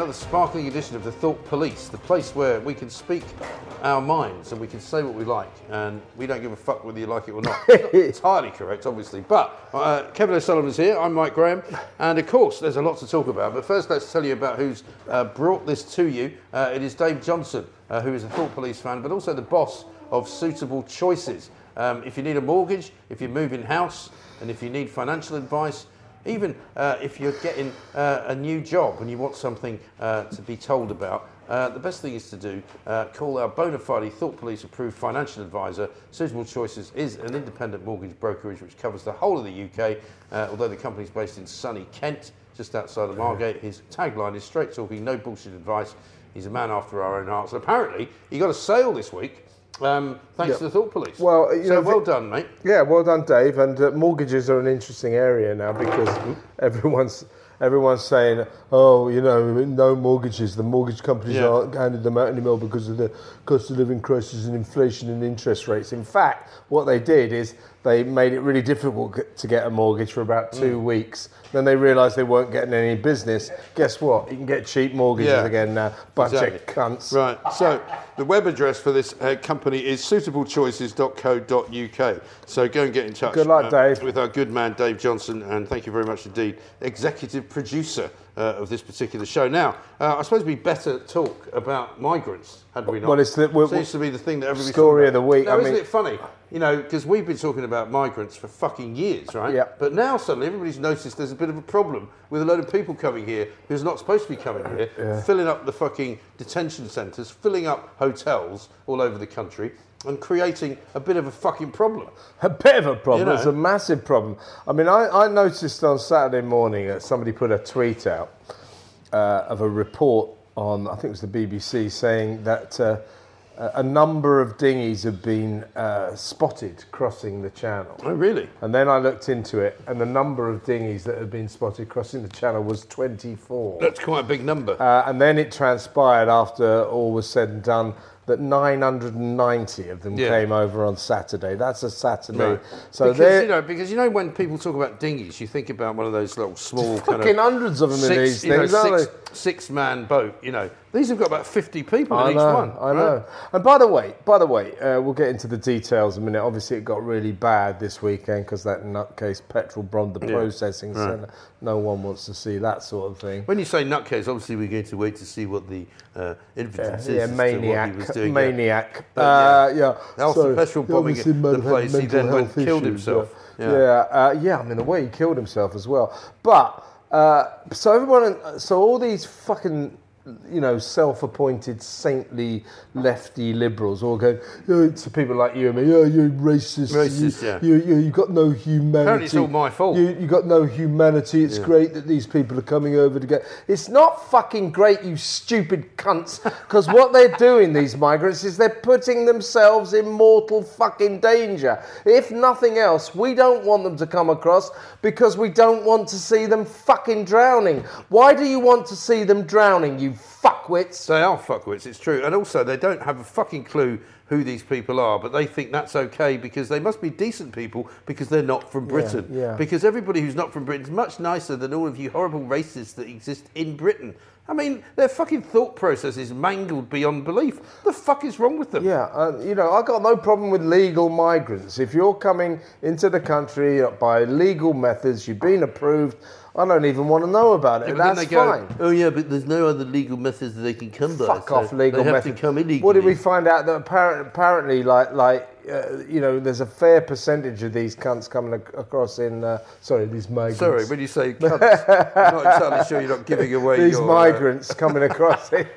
another sparkling edition of the Thought Police, the place where we can speak our minds and we can say what we like, and we don't give a fuck whether you like it or not. It's not entirely correct, obviously, but uh, Kevin O'Sullivan's here, I'm Mike Graham, and of course, there's a lot to talk about. But first, let's tell you about who's uh, brought this to you. Uh, it is Dave Johnson, uh, who is a Thought Police fan, but also the boss of Suitable Choices. Um, if you need a mortgage, if you're moving house, and if you need financial advice, even uh, if you're getting uh, a new job and you want something uh, to be told about, uh, the best thing is to do uh, call our bona fide Thought Police approved financial advisor. Suitable Choices is an independent mortgage brokerage which covers the whole of the UK, uh, although the company is based in sunny Kent, just outside of Margate. His tagline is straight talking, no bullshit advice. He's a man after our own hearts. Apparently, he got a sale this week. Um, thanks Yeah. to the Thought Police. Well, so know, well done, mate. Yeah, well done, Dave. And uh, mortgages are an interesting area now because everyone's everyone's saying, oh, you know, no mortgages. The mortgage companies Yeah. aren't handing them out anymore because of the cost of living crisis and inflation and interest rates. In fact, what they did is they made it really difficult to get a mortgage for about two Mm. weeks. Then they realised they weren't getting any business. Guess what? You can get cheap mortgages Yeah. again now. Bunch Exactly. of cunts. Right. So the web address for this uh, company is suitablechoices.co.uk. So go and get in touch. Good luck, uh, Dave. With our good man Dave Johnson, and thank you very much indeed, executive producer uh, of this particular show. Now, uh, I suppose we better talk about migrants, had we not? Well, it's the- we're- seems to be the thing that everybody's Story of the week, Now, I isn't mean- it funny? You know, because we've been talking about migrants for fucking years, right? Yeah. But now suddenly everybody's noticed there's a bit of a problem with a load of people coming here who's not supposed to be coming here, filling up the fucking detention centres, filling up hotels all over the country, and creating a bit of a fucking problem. A bit of a problem. You know. It's a massive problem. I mean, I, I noticed on Saturday morning that somebody put a tweet out uh, of a report on, I think it was the BBC, saying that uh, a number of dinghies have been uh, spotted crossing the channel. Oh, really? And then I looked into it, and the number of dinghies that had been spotted crossing the channel was 24. That's quite a big number. Uh, and then it transpired after all was said and done that 990 of them Yeah. came over on Saturday. That's a Saturday. Right. So because, you know, because you know when people talk about dinghies, you think about one of those little small kind fucking of hundreds of them in six, these you know, things, aren't six, six man boat. You know, these have got about fifty people I in know, each one. I right? know. And by the way, by the way, uh, we'll get into the details in a minute. Obviously, it got really bad this weekend because that nutcase petrol bombed the processing centre. No one wants to see that sort of thing. When you say nutcase, obviously we're going to wait to see what the uh, evidence yeah, is as to what he was maniac, yeah. maniac. But, uh, yeah. After So, petrol bombing the might have had place, he then went killed himself. Yeah, Yeah. yeah, uh, yeah. I mean, the way he killed himself as well. But uh, so everyone, so all these fucking. You know, self-appointed saintly lefty liberals all going oh, to people like you and me. Oh, you're racist. Racist, you, yeah. You, you, you got no humanity. Apparently it's all my fault. You, you got no humanity. It's great that these people are coming over to get. It's not fucking great, you stupid cunts. Because what they're doing, these migrants, is they're putting themselves in mortal fucking danger. If nothing else, we don't want them to come across because we don't want to see them fucking drowning. Why do you want to see them drowning, you fuckwits? They are fuckwits, it's true. And also, they don't have a fucking clue who these people are, but they think that's okay because they must be decent people because they're not from Britain. yeah. Because everybody who's not from Britain is much nicer than all of you horrible racists that exist in Britain. I mean, their fucking thought process is mangled beyond belief. The fuck is wrong with them? Yeah, uh, you know, I've got no problem with legal migrants. If you're coming into the country by legal methods, you've been approved, I don't even want to know about it. Yeah, That's go, fine. oh yeah, but there's no other legal methods that they can come by. Fuck so off legal they have method. to come illegally. What did we find out that apparently, apparently like, like uh, you know, there's a fair percentage of these cunts coming ac- across in, uh, sorry, these migrants. Sorry, when you say cunts, I'm not entirely sure you're not giving away these your... uh, migrants coming across it.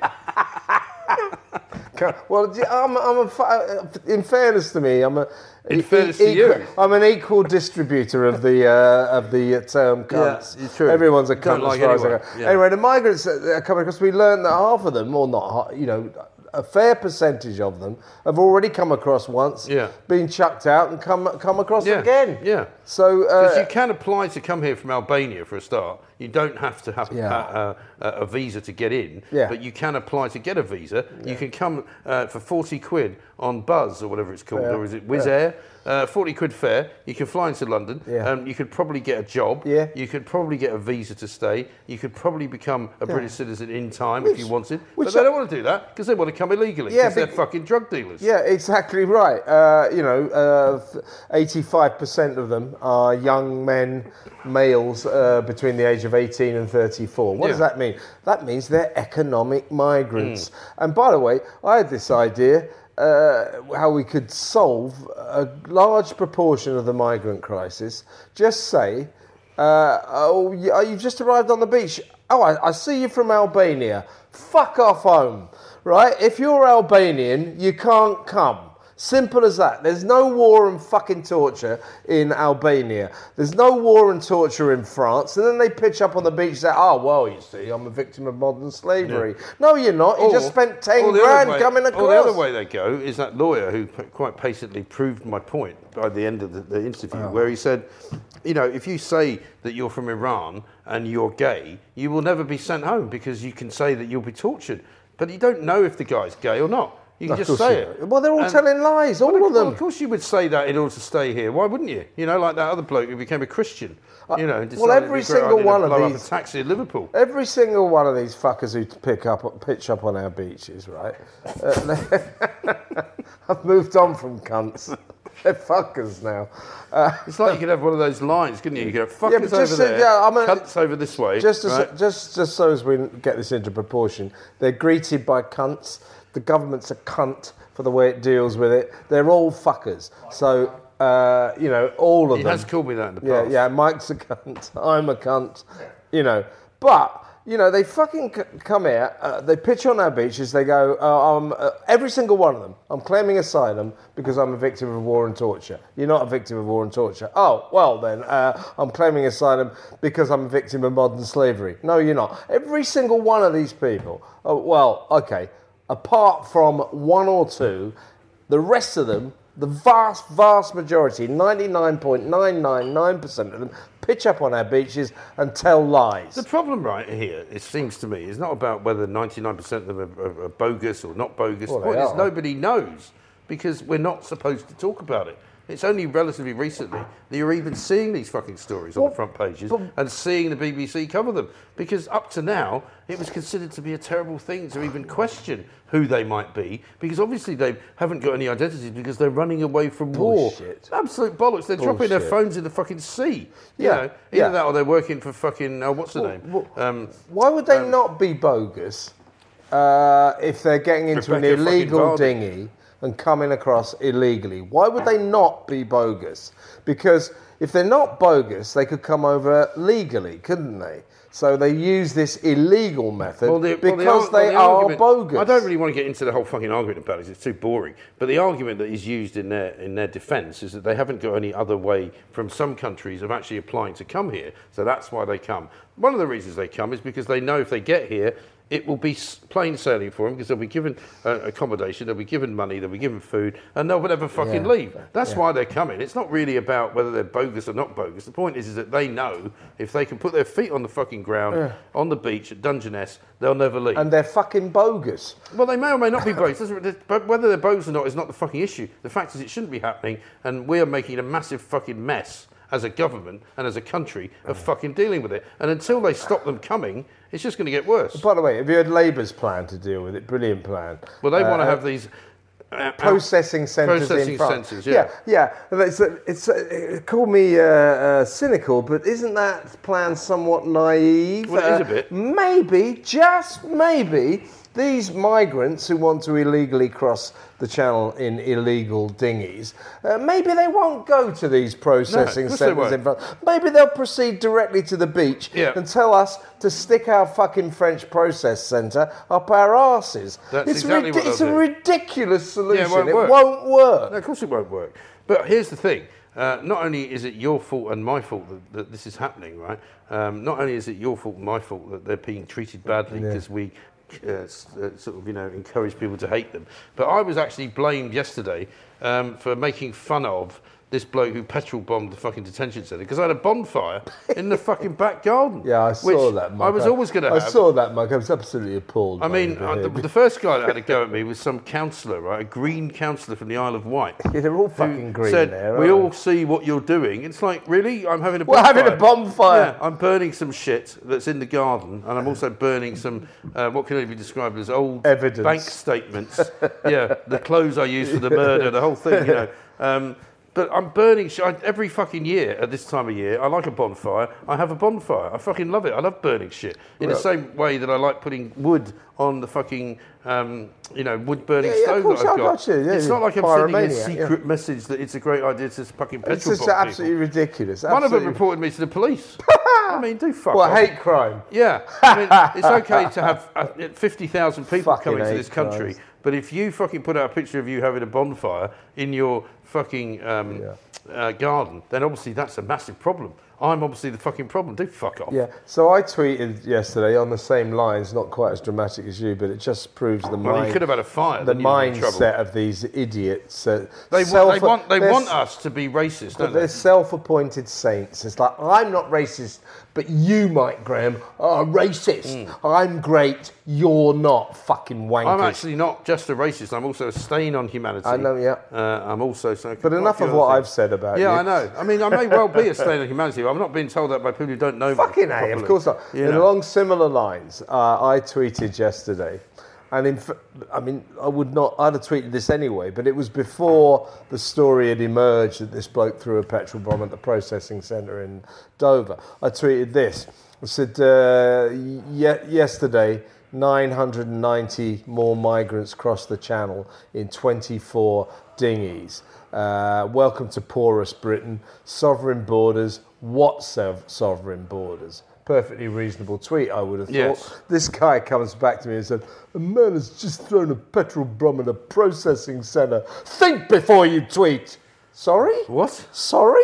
well, I'm, I'm a, in fairness to me, I'm a. In e- fairness to equal- you. I'm an equal distributor of the uh, of the uh, term Yeah, cunts. it's true. Everyone's a Don't cunt like as far as I anyone, go. yeah. Anyway, the migrants are coming across, we learned that half of them, or not, you know, a fair percentage of them have already come across once, Yeah. been chucked out, and come come across Yeah, again. yeah. So Because uh, you can apply to come here from Albania for a start. You don't have to have Yeah. a, a, a visa to get in, Yeah. but you can apply to get a visa. You can come uh, for 40 quid on Buzz or whatever it's called, or is it Wizz Air? Uh, 40 quid fare. You can fly into London. Yeah. Um, you could probably get a job. Yeah. You could probably get a visa to stay. You could probably become a British citizen in time if you wanted. which But they I- don't want to do that because they want to come illegally. Yeah, because they're fucking drug dealers. Yeah, exactly right. Uh, you know, uh, eighty-five percent of them are young men, males uh, between the age of eighteen and thirty-four. What does that mean? That means they're economic migrants. Mm. And by the way, I had this idea. Uh, how we could solve a large proportion of the migrant crisis. Just say, uh, oh, oh, you've just arrived on the beach. Oh, I, I see you from Albania. Fuck off home, right? If you're Albanian, you can't come. Simple as that. There's no war and fucking torture in Albania. There's no war and torture in France. And then they pitch up on the beach and say, oh, well, you see, I'm a victim of modern slavery. No, you're not. You just spent 10 the other grand way- coming across. Or the other way they go is that lawyer who quite patiently proved my point by the end of the, the interview, Oh. where he said, you know, if you say that you're from Iran and you're gay, you will never be sent home because you can say that you'll be tortured. But you don't know if the guy's gay or not. You can Of just say it. Well, they're all And- telling lies, all Well, of well, them. Of course, you would say that in order to stay here. Why wouldn't you? You know, like that other bloke who became a Christian. You know, and Uh, well, every it'd be a great single one of these- taxi in Liverpool. Every single one of these fuckers who pick up, pitch up on our beaches, right? Uh, I've moved on from cunts. They're fuckers now. Uh, It's like you could have one of those lines, couldn't you? You could have fuckers Yeah, but over just there, yeah, I'm a- cunts over this way. just, right? just, just so as we get this into proportion, they're greeted by cunts. The government's a cunt for the way it deals with it. They're all fuckers. So, uh, you know, all of He them. has called me that in the past. yeah, yeah, Mike's a cunt. I'm a cunt. You know, but you know they fucking come here. Uh, they pitch on our beaches. They go, uh, um, uh, every single one of them. I'm claiming asylum because I'm a victim of war and torture. You're not a victim of war and torture. Oh, well then, uh, I'm claiming asylum because I'm a victim of modern slavery. No, you're not. Every single one of these people. Oh, well, okay. Apart from one or two, the rest of them, the vast, vast majority, 99.999% of them, pitch up on our beaches and tell lies. The problem right here, it seems to me, is not about whether 99% of them are, are, are bogus or not bogus. Well, the point is nobody knows because we're not supposed to talk about it. It's only relatively recently that you're even seeing these fucking stories on the front pages and seeing the BBC cover them. Because up to now, it was considered to be a terrible thing to even question who they might be, because obviously they haven't got any identities because they're running away from Bullshit. war. Absolute bollocks. They're dropping their phones in the fucking sea. You Yeah, know, either yeah. that or they're working for fucking, uh, what's the name? well, um, Why would they not be bogus uh, if they're getting into Rebecca an illegal dinghy and coming across illegally? Why would they not be bogus? Because if they're not bogus, they could come over legally, couldn't they? So they use this illegal method Well, the- well, the because ar- they well, the are bogus. I don't really want to get into the whole fucking argument about it. It's too boring. But the argument that is used in their in their defence is that they haven't got any other way from some countries of actually applying to come here. So that's why they come. One of the reasons they come is because they know if they get here, it will be plain sailing for them because they'll be given uh, accommodation, they'll be given money, they'll be given food, and they'll never fucking Yeah. leave. That's why they're coming. It's not really about whether they're bogus or not bogus. The point is, is that they know if they can put their feet on the fucking ground on the beach at Dungeness, they'll never leave. And they're fucking bogus. Well, they may or may not be bogus. But whether they're bogus or not is not the fucking issue. The fact is, it shouldn't be happening, and we are making a massive fucking mess as a government and as a country of fucking dealing with it. And until they stop them coming, it's just going to get worse. By the way, have you heard Labour's plan to deal with it? Brilliant plan. Well, they want to Uh, have these uh, processing centres Processing in France. centres, yeah. yeah, yeah. It's, it's, uh, call me uh, uh, cynical, but isn't that plan somewhat naive? Well, it is a bit. Maybe, just maybe, these migrants who want to illegally cross the channel in illegal dinghies, uh, maybe they won't go to these processing they centres in France. Maybe they'll proceed directly to the beach Yeah. and tell us to stick our fucking French process centre up our arses. That's it's exactly what it's they'll a do. ridiculous solution. won't it work. won't work. No, of course it won't work. But here's the thing. Uh, not only is it your fault and my fault that, that this is happening, right? Um, not only is it your fault and my fault that they're being treated badly because we uh, uh, sort of, you know, encourage people to hate them. But I was actually blamed yesterday um, for making fun of this bloke who petrol bombed the fucking detention centre because I had a bonfire in the fucking back garden. Yeah, I saw that. Mike. I was always going to I saw that, Mike. I was absolutely appalled. I mean, the uh, the, the first guy that had a go at me was some councillor, right? A green councillor from the Isle of Wight. Yeah, they're all fucking green said, there. We all see what you're doing. It's like, really? I'm having a We're bonfire. having a bonfire. Yeah, I'm burning some shit that's in the garden, and I'm also burning some, uh, what can only be described as old Evidence. bank statements. yeah, the clothes I used for the murder, the whole thing, you know. Um, but I'm burning shit I- every fucking year at this time of year. I like a bonfire. I have a bonfire. I fucking love it. I love burning shit. In the same way that I like putting wood on the fucking, um, you know, wood burning Yeah, yeah, stove that I've got. got. Yeah, it's not like I'm sending a secret message that it's a great idea to fucking petrol It's just bomb people. absolutely ridiculous. One of them reported me to the police. I mean, do fuck Well, off. hate crime? Yeah, I mean, it's okay to have uh, 50,000 people Fucking coming to this country. But if you fucking put out a picture of you having a bonfire in your fucking um, uh, garden, then obviously that's a massive problem. I'm obviously the fucking problem. Do fuck off. Yeah. So I tweeted yesterday on the same lines, not quite as dramatic as you, but it just proves the Well, you could have had a fire. the then you'd be mindset of these idiots. Uh, They, want, self- they want, they want us to be racist, But don't they're self-appointed saints. It's like I'm not racist, but you, Mike Graham, are racist. I'm great. You're not. Fucking wankers. I'm actually not just a racist. I'm also a stain on humanity. I know, yeah. Uh, I'm also so. But enough of what I've said about Yeah, you. I know. I mean, I may well be a stain on humanity. but I'm not being told that by people who don't know me. Fucking A, of course not. You know. along similar lines, uh, I tweeted yesterday, and in, I mean, I would not, I'd have tweeted this anyway, but it was before the story had emerged that this bloke threw a petrol bomb at the processing centre in Dover. I tweeted this. I said, uh, ye- yesterday, 990 more migrants crossed the channel in 24 dinghies. Uh, welcome to porous Britain. Sovereign borders. What sov- sovereign borders? Perfectly reasonable tweet, I would have thought. Yes. This guy comes back to me and said, A man has just thrown a petrol bomb in a processing centre. Think before you tweet. Sorry? What? Sorry?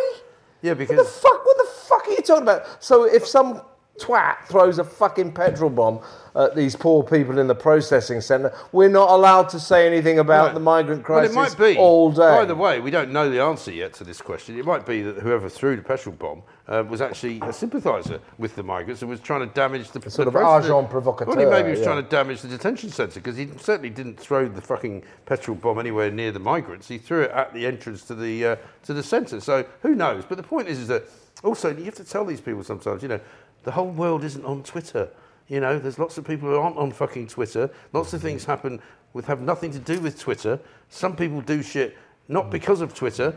Yeah, What the because fuck? What the fuck are you talking about? So if some twat throws a fucking petrol bomb at these poor people in the processing centre, we're not allowed to say anything about the migrant Well, crisis it might be. all day. By the way, we don't know the answer yet to this question. It might be that whoever threw the petrol bomb uh, was actually a sympathiser with the migrants and was trying to damage the sort the of agent provocateur, Well, he maybe was yeah. trying to damage the detention centre because he certainly didn't throw the fucking petrol bomb anywhere near the migrants. He threw it at the entrance to the uh, to the centre. So who knows? But the point is, is that also you have to tell these people sometimes. You know, the whole world isn't on Twitter. You know, there's lots of people who aren't on fucking Twitter. Lots of things happen with have nothing to do with Twitter. Some people do shit not because of Twitter,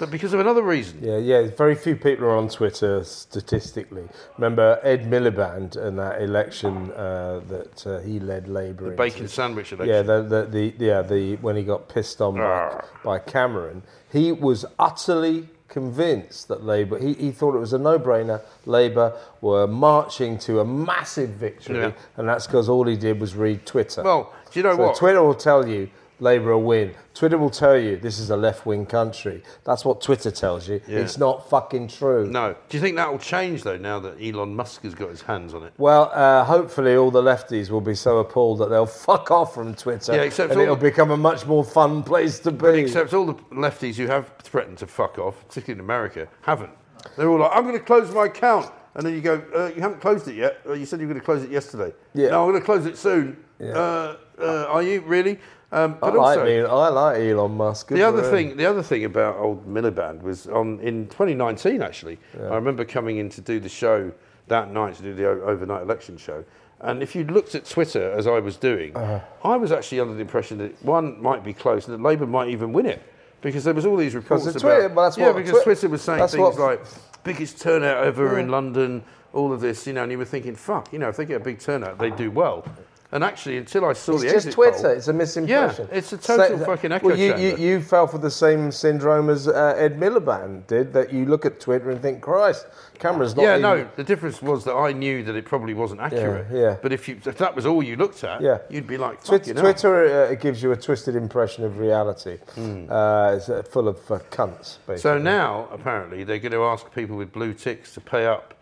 but because of another reason. Yeah, yeah. Very few people are on Twitter statistically. Remember Ed Miliband and that election uh, that uh, he led Labour into. Bacon sandwich election. Yeah, the, the, the, yeah, the when he got pissed on by, Ah. by Cameron, he was utterly convinced that Labour. He, he thought it was a no-brainer. Labour were marching to a massive victory, Yeah. and that's because all he did was read Twitter. Well, do you know so what? Twitter will tell you Labour will win. Twitter will tell you this is a left-wing country. That's what Twitter tells you. Yeah. It's not fucking true. no. Do you think that will change though now that Elon Musk has got his hands on it? Well, uh, hopefully all the lefties will be so appalled that they'll fuck off from Twitter, Yeah, except and it'll the- become a much more fun place to be. Except all the lefties who have threatened to fuck off, particularly in America, haven't. They're all like, I'm going to close my account. And then you go, uh, you haven't closed it yet. Uh, you said you were going to close it yesterday. Yeah. No, I'm going to close it soon. Yeah. Uh, uh, are you really? Um, I like also, me. I like Elon Musk. The other thing, the other thing about old Miliband was on in 2019. Actually, I remember coming in to do the show that night to do the overnight election show. And if you looked at Twitter as I was doing, Uh-huh. I was actually under the impression that one might be close and that Labour might even win it because there was all these reports about Twitter, well, that's yeah what because Twi- Twitter was saying things what- like biggest turnout ever in London, all of this, you know, and you were thinking, fuck, you know, if they get a big turnout, they do well. And actually, until I saw. It's the just Twitter. poll- It's a misimpression. Yeah, it's a total fucking echo Well, you, you, you fell for the same syndrome as uh, Ed Miliband did. That you look at Twitter and think, Christ, camera's not. Yeah, even- no. The difference was that I knew that it probably wasn't accurate. yeah. But if, you, if that was all you looked at, Yeah. you'd be like, Twitter. Twitter uh, gives you a twisted impression of reality. Uh, it's uh, full of uh, cunts, basically. So now, apparently, they're going to ask people with blue ticks to pay up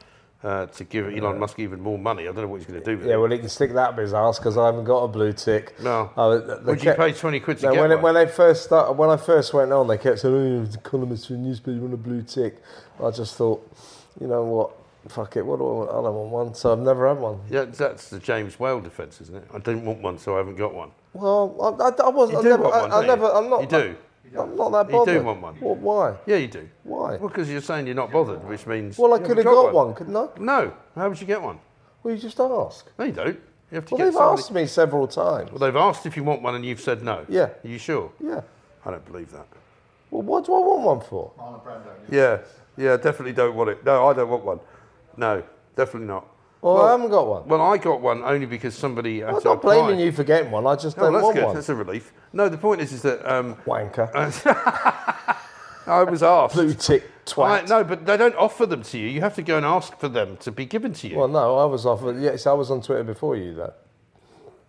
uh, to give Elon Musk even more money. I don't know what he's going to do with Yeah, it. well, he can stick that up his ass because I haven't got a blue tick. No. Would you pay 20 quid to No, get when, one? it, when they first started, when I first went on, they kept saying, "Oh, you're a columnist for a newspaper, you want a blue tick." I just thought, you know what? Fuck it. What do I want? I don't want one, so I've never had one. yeah, that's the James Whale defence, isn't it? I didn't want one, so I haven't got one. Well, I, I, I wasn't. You I do never. want one, I don't never. I'm not. You do? I'm not that bothered. You do want one? Well, why? Yeah, you do. Why? Well, because you're saying you're not bothered, which means. Well, I could have haven't got one. couldn't I? No. How would you get one? Well, you just ask. No, you don't. You have to Well, get they've somebody. asked me several times. Well, they've asked if you want one and you've said no. Yeah. Are you sure? Yeah. I don't believe that. Well, what do I want one for? Yeah. Yeah, definitely don't want it. No, I don't want one. No, definitely not. Well, I haven't got one. Well, I got one only because somebody I'm not blaming you for getting one. I just Oh, don't that's want good. one. That's a relief. No, the point is, is that um, Wanker. I was asked. Blue tick I, no, but they don't offer them to you. You have to go and ask for them to be given to you. Well, no, I was offered. Yes, I was on Twitter before you, though.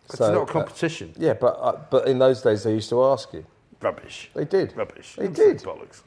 it's so, not a uh, competition. Yeah, but uh, but in those days they used to ask you. Rubbish. They did. Rubbish. They Absolute did. Bollocks.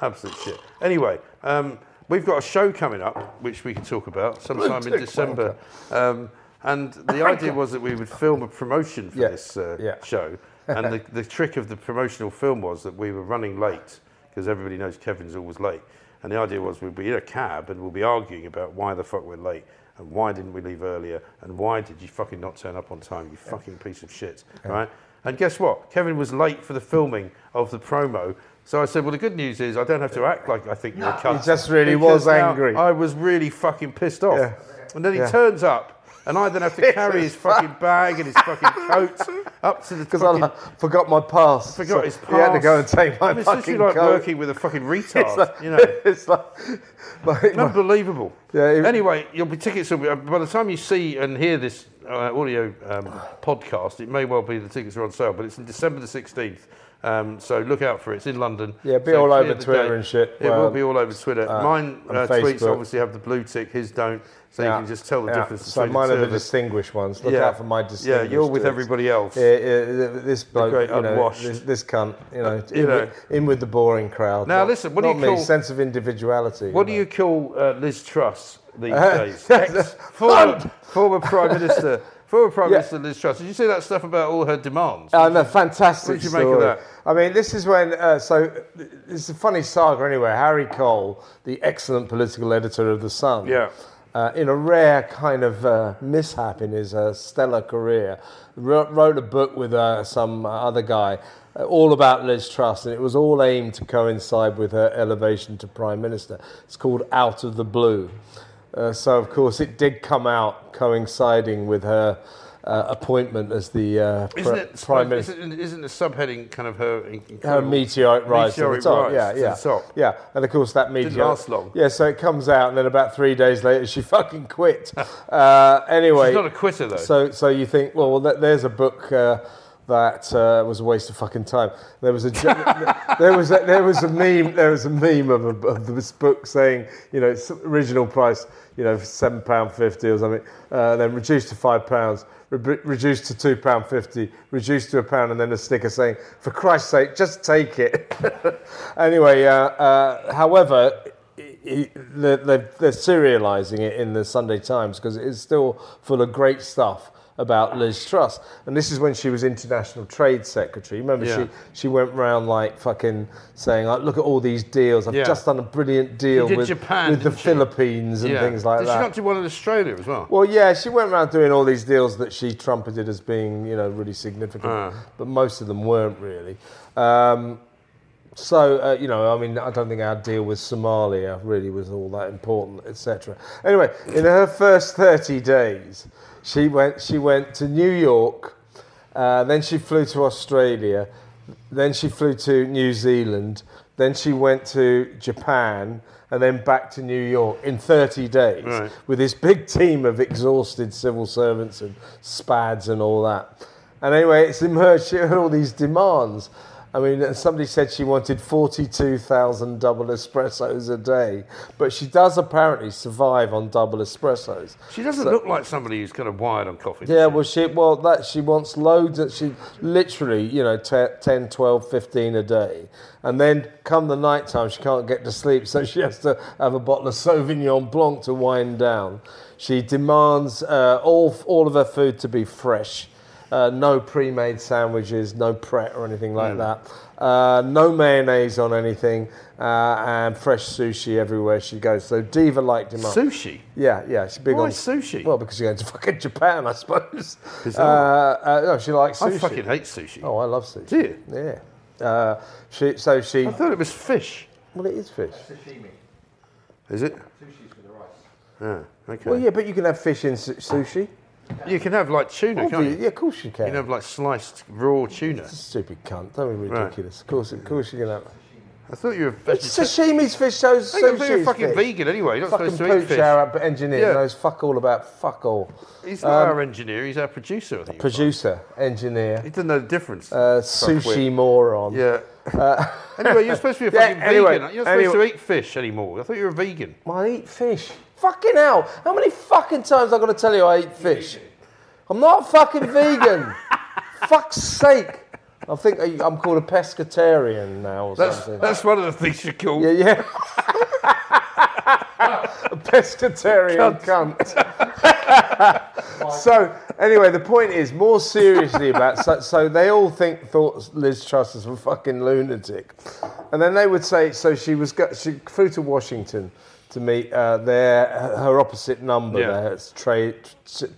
Absolute shit. Anyway, um, we've got a show coming up which we can talk about sometime in December. Um, and the idea was that we would film a promotion for Yeah, this uh, yeah. show. And the, the trick of the promotional film was that we were running late because everybody knows Kevin's always late. And the idea was we'd be in a cab and we'll be arguing about why the fuck we're late and why didn't we leave earlier and why did you fucking not turn up on time, you fucking piece of shit, right? And guess what? Kevin was late for the filming of the promo. So I said, well, the good news is I don't have to act like I think you're a cunt. He just really was angry. I was really fucking pissed off. Yeah. And then he Yeah. turns up, and I then have to carry his fucking bag and his fucking coat up to the Because. I like, forgot my pass. Forgot so his He had to go and take my I mean, it's fucking like coat. working with a fucking retard, It's like, you know. it's like, Unbelievable. Yeah, it- anyway, you'll be tickets will be by the time you see and hear this uh, audio um, podcast, it may well be the tickets are on sale, but it's in December the sixteenth. Um, so look out for it. It's in London. Yeah, be So all over Twitter and shit. It Well, will be all over Twitter. Mine uh, tweets obviously have the blue tick. His don't. So you can just tell the yeah. difference So mine the are the distinguished ones. Look Yeah. out for my distinguished. Yeah, you're with twits. everybody else. Yeah, yeah, this bloke, great you know, unwashed. this, this cunt, you know, You in, know. With, in with the boring crowd. Now Not- listen, what do you me, call- sense of individuality? What do know. you call uh, Liz Truss these Uh, days? Ex- former, former Prime Minister, former Prime Yeah. Minister Liz Truss. Did you see that stuff about all her demands? Oh, no, fantastic What did you make story. of that? I mean, this is when, uh, so it's a funny saga anyway. Harry Cole, the excellent political editor of The Sun, Yeah. uh, in a rare kind of uh, mishap in his uh, stellar career, wrote, wrote a book with uh, some other guy uh, all about Liz Truss, and it was all aimed to coincide with her elevation to Prime Minister. It's called Out of the Blue. Uh, so, of course, it did come out coinciding with her uh, appointment as the uh, Isn't it? Prime Minister. Isn't, isn't the subheading kind of her? Her meteoric rise meteoric to the top. yeah, to yeah, the top? yeah. And of course, that meteor last long. Yeah, so it comes out, and then about three days later, she fucking quit. uh, anyway, She's not a quitter though. so so you think, well, well there's a book. That uh, was a waste of fucking time. There was a there was a, there was a meme there was a meme of, a, of this book saying you know its original price you know seven pound fifty or something, uh, then reduced to five pounds, re- reduced to two pound fifty, reduced to a pound, and then a sticker saying for Christ's sake just take it. anyway, uh, uh, however. They're, serialising it in the Sunday Times because it is still full of great stuff about Liz Truss. And this is when she was International Trade Secretary. Remember, Yeah. she, she went round like fucking saying, like, look at all these deals. I've Yeah. just done a brilliant deal with, Japan, with the she? Philippines and yeah. things like Did that. Did she not do one in Australia as well? Well, yeah, she went around doing all these deals that she trumpeted as being, you know, really significant, Ah. but most of them weren't really. Um, so, uh, you know, I mean, I don't think our deal with Somalia really was all that important, etc. Anyway, in her first 30 days, she went, she went to New York, uh, then she flew to Australia, then she flew to New Zealand, then she went to Japan, and then back to New York in 30 days Right. with this big team of exhausted civil servants and spads and all that. And anyway, it's emerged, she had all these demands. I mean, somebody said she wanted 42,000 double espressos a day, but she does apparently survive on double espressos. She doesn't look like somebody who's kind of wired on coffee. Yeah, well, she well that she wants loads. Of, she literally, you know, te- 10, 12, 15 a day, and then come the night time, she can't get to sleep, so she has to have a bottle of Sauvignon Blanc to wind down. She demands uh, all all of her food to be fresh. Uh, no pre-made sandwiches, no pret or anything like Hmm. that. Uh, no mayonnaise on anything, uh, and fresh sushi everywhere she goes. So Diva liked him up. Sushi. Yeah, yeah, she's big Why on sushi? Well, because you're going to fucking Japan, I suppose. Is Uh, uh, no, she likes sushi. I fucking hate sushi. Oh, I love sushi. Do you? Yeah. Uh, she, so she. I thought it was fish. Well, it is fish. Sashimi. Is it? Sushi's with the rice. Yeah. Okay. Well, yeah, but you can have fish in su- sushi. You can have like tuna, can't you? yeah, of course you can. You can have like sliced raw tuna. Stupid cunt. Don't be Right. ridiculous. Of course, of course you can have. I thought you were a vegetarian. Sashimi's fish, so I think you're sushi's fucking fish. vegan anyway. You're not Fucking supposed to eat pooch fish. our engineer Yeah. knows fuck all about fuck all. He's not Um, our engineer. He's our producer. I think. Producer, engineer, He doesn't know the difference. uh, sushi moron. Yeah. anyway, you're supposed to be a Yeah, fucking anyway, vegan. You're not supposed anyway. to eat fish anymore. I thought you were a vegan. I eat fish. Fucking hell. How many fucking times i got to tell you I eat fish? I'm not fucking vegan. Fuck's sake. I think I- I'm called a pescatarian now or That's something. that's one of the things you're called. yeah, yeah. a pescatarian cunt. so, anyway, the point is, more seriously about so, so they all think thought Liz Truss was a fucking lunatic, and then they would say so she was she flew to Washington to meet uh, their her opposite number, Yeah. their trade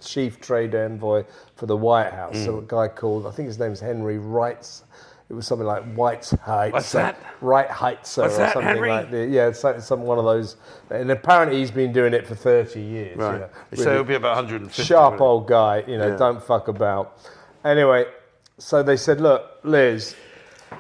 chief trade envoy for the White House, so a guy called I think his name's Henry Wrights. It was something like White's Heights. What's that? Right Heitzer What's or that, something Henry? like that. Yeah, it's some, some one of those. And apparently he's been doing it for 30 years. you Right. know, so really it'll be about 150. sharp old guy, you know, Yeah. don't fuck about. Anyway, so they said, look, Liz,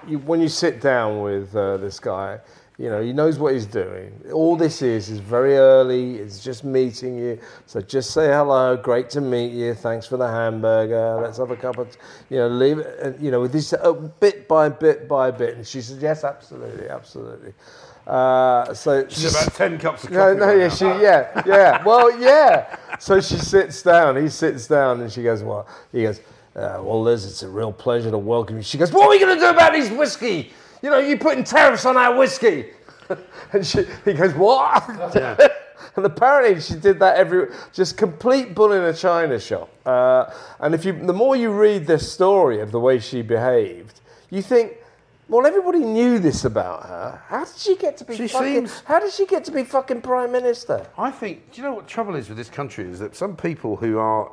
you, when you sit down with uh, this guy, you know, he knows what he's doing. All this is is very early. It's just meeting you. So just say hello. Great to meet you. Thanks for the hamburger. Let's have a cup of, you know, leave it. And, you know, with this uh, bit by bit by bit. And she said, yes, absolutely, absolutely. Uh, so She's about 10 cups of no, coffee. no, right yeah, now. she, yeah, yeah. Well, yeah. So she sits down. He sits down, and she goes, "Well," he goes, uh, "Well, Liz, it's a real pleasure to welcome you." She goes, "What are we going to do about his whiskey? You know, you're putting tariffs on our whiskey." and she, he goes, "What?" and apparently, she did that every, just complete bull in a china shop. Uh, and if you, the more you read this story of the way she behaved, you think. Well, everybody knew this about her. How did she get to be She fucking? seems- How did she get to be fucking prime minister? I think, do you know what trouble is with this country is that some people who are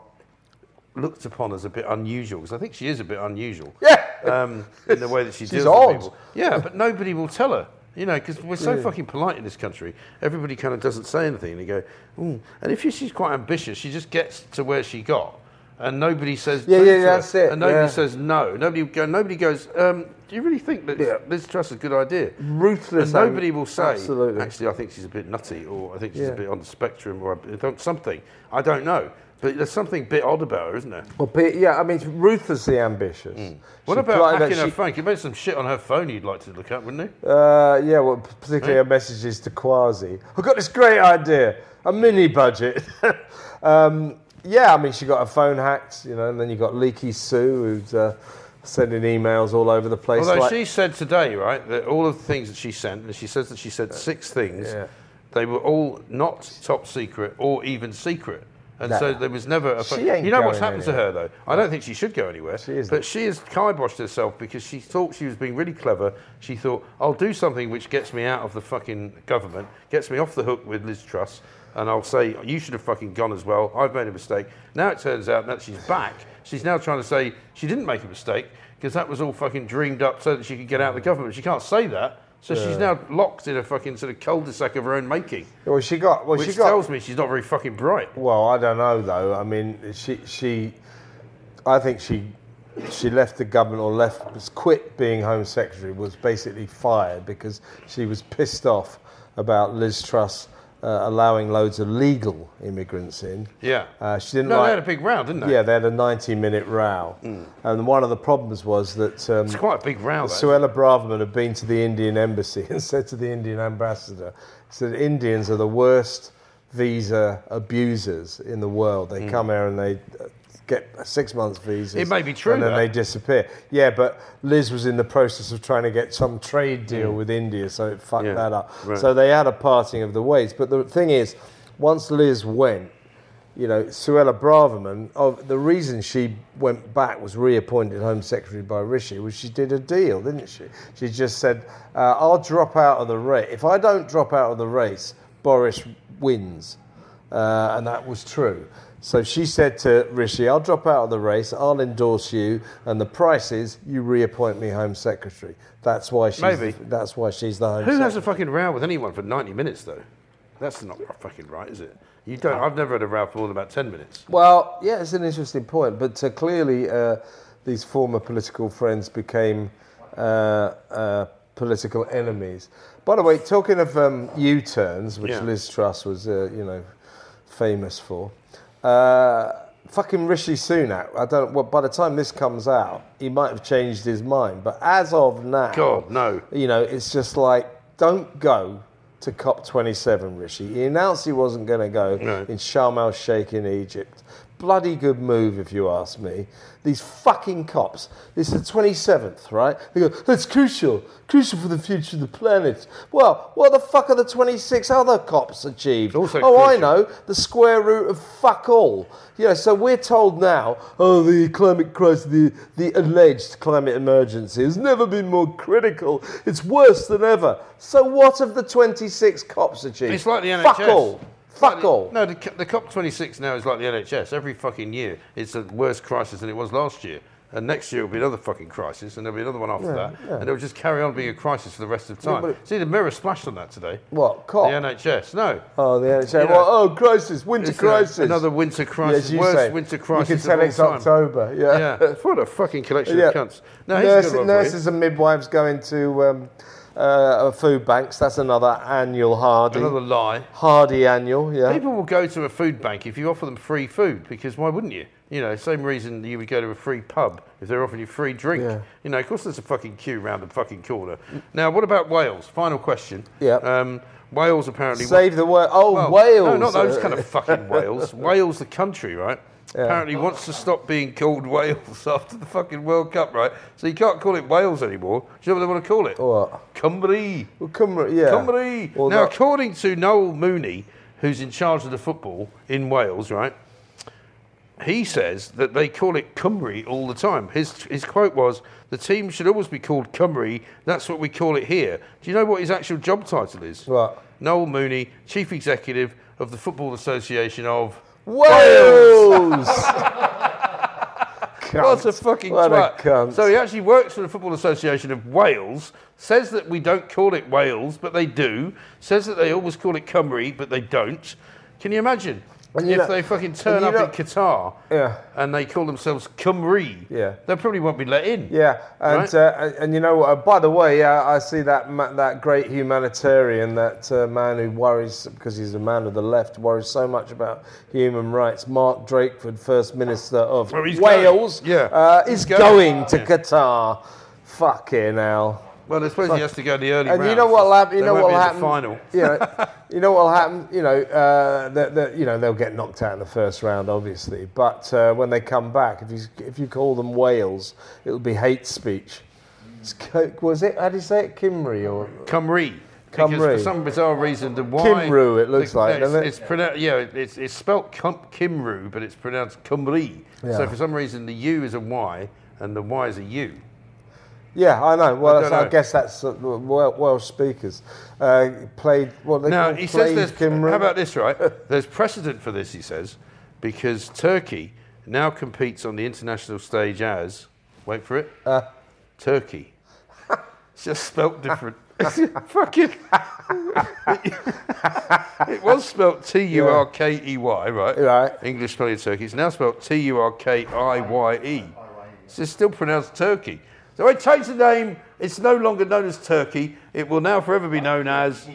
looked upon as a bit unusual, because I think she is a bit unusual. Yeah. Um, in the way that she She's deals odd. with people. Yeah, but nobody will tell her. You know, because we're so fucking polite in this country. Everybody kind of doesn't say anything. And They go, Ooh. and if she's quite ambitious, she just gets to where she got, and nobody says Yeah, no yeah, her. that's it, and nobody yeah. says no. Nobody go. Nobody goes. Um, do you really think that Yeah. Liz Truss is a good idea? Ruthless. And nobody will say, Absolutely. actually, I think she's a bit nutty, or I think she's Yeah. a bit on the spectrum, or something. I don't know. But there's something a bit odd about her, isn't there? Well, yeah, I mean, it's ruthlessly ambitious. Hmm. What She about hacking her she- phone? You made some shit on her phone you'd like to look at, wouldn't you? Uh, yeah, well, particularly her messages to Kwasi. I've got this great idea, a mini budget. um, yeah, I mean, she got her phone hacked, you know, and then you got Leaky Sue, who's uh, sending emails all over the place. Although like- she said today, right, that all of the things that she sent, and she says that she said six things, yeah. they were all not top secret or even secret. And No. so there was never a. She ain't you know what's happened to her though. I don't think she should go anywhere. She isn't. But she has kiboshed herself because she thought she was being really clever. She thought I'll do something which gets me out of the fucking government, gets me off the hook with Liz Truss, and I'll say you should have fucking gone as well. I've made a mistake. Now it turns out that she's back. She's now trying to say she didn't make a mistake because that was all fucking dreamed up so that she could get out of the government. She can't say that. So she's now locked in a fucking sort of cul-de-sac of her own making, well, she got. Well, which she got. tells me she's not very fucking bright. Well, I don't know though. I mean, she she, I think she she left the government or left was quit being Home Secretary was basically fired because she was pissed off about Liz Truss uh, allowing loads of legal immigrants in. Yeah. Uh, she didn't no, like. they had a big row, didn't they? yeah, they had a 90-minute row, and one of the problems was that um, It's quite a big row. Suella Braverman had been to the Indian embassy and said to the Indian ambassador, said Indians are the worst visa abusers in the world. They come here and they get a six months visa. It may be true, And then though. they disappear. Yeah, but Liz was in the process of trying to get some trade deal with India, so it fucked Yeah, that up. right. So they had a parting of the ways. But the thing is, once Liz went, you know, Suella Braverman, of the reason she went back was reappointed Home Secretary by Rishi, was she did a deal, didn't she? She just said, uh, "I'll drop out of the race. If I don't drop out of the race, Boris wins," uh, and that was true. So she said to Rishi, "I'll drop out of the race. I'll endorse you, and the price is you reappoint me Home Secretary." That's why she's Maybe. that's why she's the Home Who Secretary. has a fucking row with anyone for 90 minutes, though? That's not fucking right, is it? You don't. I've never had a row for more than about 10 minutes. Well, yeah, it's an interesting point, but uh, clearly uh, these former political friends became uh, uh, political enemies. By the way, talking of um, U-turns, which Yeah. Liz Truss was, uh, you know, famous for, uh, fucking Rishi Sunak. I don't. Well, by the time this comes out, he might have changed his mind, but as of now, God, no. you know, it's just like, don't go to COP27, Rishi. He announced he wasn't going to go No. in Sharm el Sheikh in Egypt. Bloody good move, if you ask me. These fucking cops. It's the 27th, right? They go, that's crucial, crucial for the future of the planet. Well, what the fuck are the 26 other cops achieved? Also oh, I know, the square root of fuck all. Yeah, so we're told now, oh, the climate crisis, the, the alleged climate emergency has never been more critical. It's worse than ever. So what have the 26 cops achieved? It's like the NHS. Fuck all. Fuck the- all. No, the, the COP26 now is like the NHS. Every fucking year, it's a worse crisis than it was last year. And next year will be another fucking crisis, and there'll be another one after that, and it'll just carry on being a crisis for the rest of time. but See, the mirror splashed on that today. What, cop? The NHS. No. Oh, the NHS. You know, well, oh, crisis, winter It's a- crisis. another winter Yeah, crisis. as you worst say. winter You crisis can tell of all it's time. October. Yeah. Yeah. what a fucking collection Yeah. of cunts. Here's a Nurses, good one for you. nurses and midwives going to um, uh, food banks. That's another annual Hardy. Another lie. Hardy annual, yeah. People will go to a food bank if you offer them free food because why wouldn't you? You know, same reason you would go to a free pub if they're offering you free drink. Yeah. You know, of course there's a fucking queue round the fucking corner. Now, what about Wales? Final question. Yeah. Um, Wales apparently. Save the world. Oh, well, Wales. No, not those kind of fucking Wales. Wales, the country, right? Apparently wants to stop being called Wales after the fucking World Cup, right? So you can't call it Wales anymore. Do you know what they want to call it? What? Cymru. Well, Cymru, yeah. Cymru. Well, now, that- according to Noel Mooney, who's in charge of the football in Wales, right? He says that they call it Cymru all the time. His, his quote was, the team should always be called Cymru. That's what we call it here. Do you know what his actual job title is? What? Noel Mooney, Chief Executive of the Football Association of Wales. What a fucking What a twat. cunt. So he actually works for the Football Association of Wales, says that we don't call it Wales, but they do, says that they always call it Cymru, but they don't. Can you imagine? And if know- they fucking turn up know- in Qatar Yeah. and they call themselves Cymru, Yeah. they probably won't be let in. Yeah, and Right? uh, and- you know, uh, by the way, uh, I see that ma- that great humanitarian, that uh, man who worries because he's a man of the left, worries so much about human rights. Mark Drakeford, First Minister of Wales, going. Yeah, uh, is going. going, to Yeah. Qatar. Fucking hell. Well, I suppose he has to go in the early And you know what'll happen? You They know what'll happen? final. You know, you know what'll happen? You know, uh, you know they'll get knocked out in the first round, obviously. But uh, when they come back, if you if you call them Wales, it'll be hate speech. Co- was it? How do you say it? Kimry or Cymru. Because for some bizarre reason, the Y. Kimru, it looks the- like, no, it's, It's pronounced, yeah, it's, it's spelt Kim, Kimru, but it's pronounced Cymru. So for some reason, the U is a Y and the Y is a U. yeah, I know. Well, I that's, don't I guess that's uh, Wel- Welsh speakers uh, played. What they Now, call he says there's. Kimru. How about this, right? There's precedent for this, he says, because Turkey now competes on the international stage as. Wait for it. Uh. Turkey. It's just spelt different. Fucking. it was spelt T U R K E Y, right? Right. English spelling of Turkey. It's now spelled T U R K I Y E. So it's still pronounced Turkey. So I changed the name. It's no longer known as Turkey. It will now forever be known as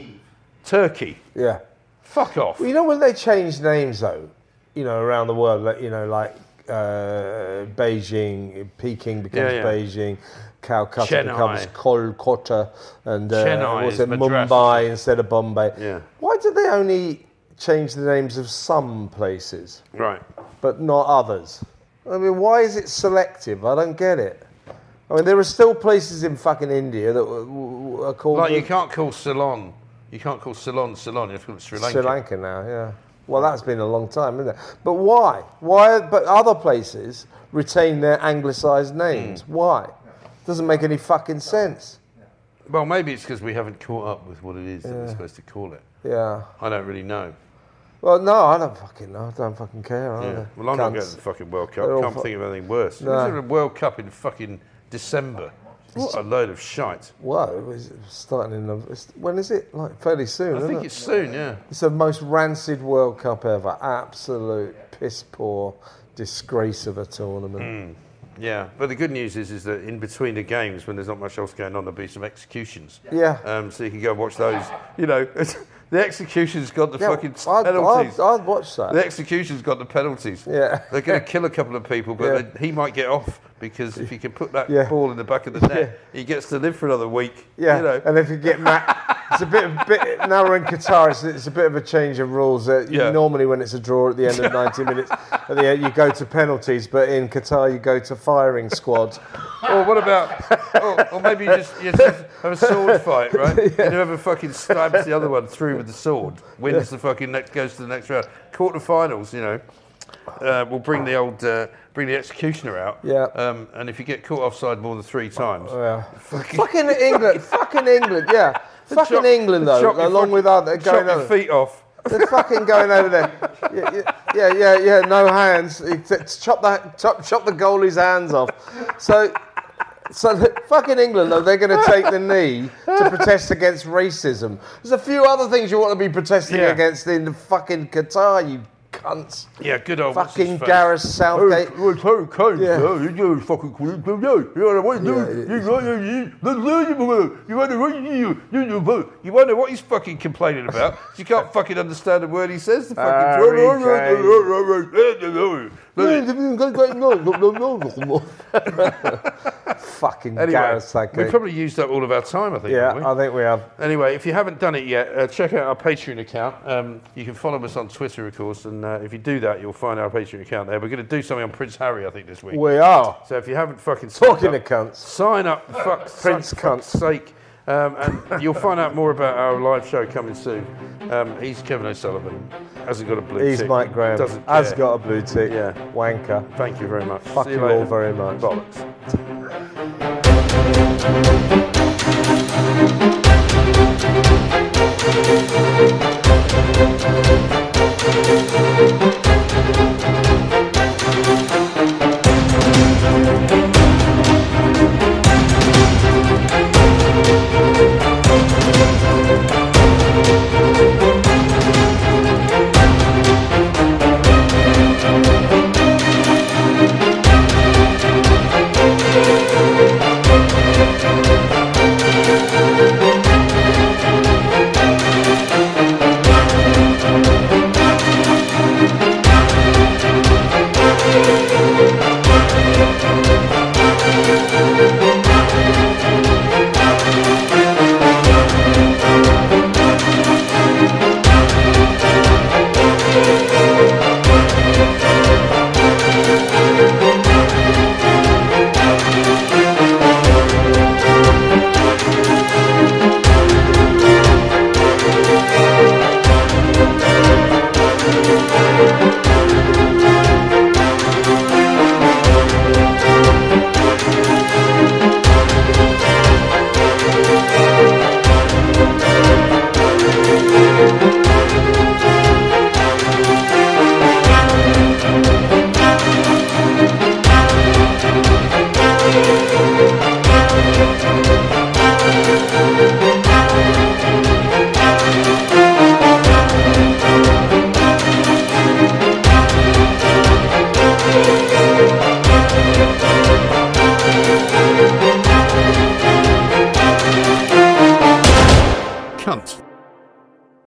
Turkey. Yeah. Fuck off. Well, you know when they change names though, you know around the world, like, you know like uh, Beijing, Peking becomes Yeah, yeah. Beijing, Calcutta Chennai. becomes Kolkata, and uh, Chennai what's it, Mumbai instead of Bombay. Yeah. Why did they only change the names of some places Right. but not others? I mean, why is it selective? I don't get it. I mean, there are still places in fucking India that w- w- are called Like you can't call Ceylon. You can't call Ceylon Ceylon. You have to call it Sri Lanka. Sri Lanka now, yeah. Well, that's been a long time, isn't it? But why? Why? But other places retain their anglicised names. Hmm. Why? Doesn't make any fucking sense. Well, maybe it's because we haven't caught up with what it is that we're supposed to call it. Yeah. I don't really know. Well, no, I don't fucking know. I don't fucking care. Yeah. either. Well, I'm not Cunts. going to the fucking World They're Cup. all Can't fu- think of anything worse. There's a World Cup in fucking December. What a load of shite. Whoa, it's starting in. the- When is it? Like fairly soon. I isn't think it? it's soon, yeah. It's the most rancid World Cup ever. Absolute piss poor disgrace of a tournament. Yeah, but the good news is, is that in between the games, when there's not much else going on, there'll be some executions. Yeah. Um, so you can go and watch those. You know, the execution's got the Yeah, fucking I'd, penalties. I'd, I'd watch that. the execution's got the penalties. Yeah. They're going to kill a couple of people, but Yeah. they- he might get off because if he can put that Yeah. ball in the back of the net, he gets to live for another week. Yeah, You know. and if you get mad, it's a bit, of, bit now we're in Qatar. It's, it's a bit of a change of rules. Uh, Yeah. Normally, when it's a draw at the end of 90 minutes, at the end, you go to penalties, but in Qatar, you go to firing squad. Or what about, or, or maybe you just, you just have a sword fight, right? And whoever fucking stabs the other one through with the sword wins the fucking next, goes to the next round. Quarterfinals, you know, uh, will bring the old, uh, bring the executioner out. Yeah. Um, and if you get caught offside more than three times, Yeah. fucking England, fucking England, yeah, fucking chop- England though, chop your along fucking- with other chop going your over. feet off. They're fucking going over there. Yeah, yeah, yeah, yeah, yeah, no hands. It's- it's Chop that, chop, chop the goalie's hands off. So, so the- fucking England though, they're going to take the knee to protest against racism. There's a few other things you want to be protesting Yeah. against in fucking Qatar, you cunts. Yeah, good old Fucking? Gareth Southgate. It's okay, Yeah. sir. You know, fucking cool. You know what you Yeah, do? it You know, you- you- you wonder what you you you you wonder what he's fucking complaining about. You can't fucking understand a word he says. The fucking Anyway, Gareth we Southgate. probably used up all of our time, I think. Yeah, we? I think we have. Anyway, if you haven't done it yet, uh, check out our Patreon account. Um, you can follow us on Twitter, of course, and and uh, if you do that, you'll find our Patreon account there. We're going to do something on Prince Harry, I think, this week. We are. So if you haven't fucking Talking up, to cunts. Sign up, fuck, Prince cunt's sake. Um, and you'll find out more about our live show coming soon. Um, he's Kevin O'Sullivan. Hasn't got a blue He's tick. Mike Graham. Doesn't care. Has got a blue tick. Yeah. Wanker. Thank you very much. Fuck See you, you all very much. Bollocks.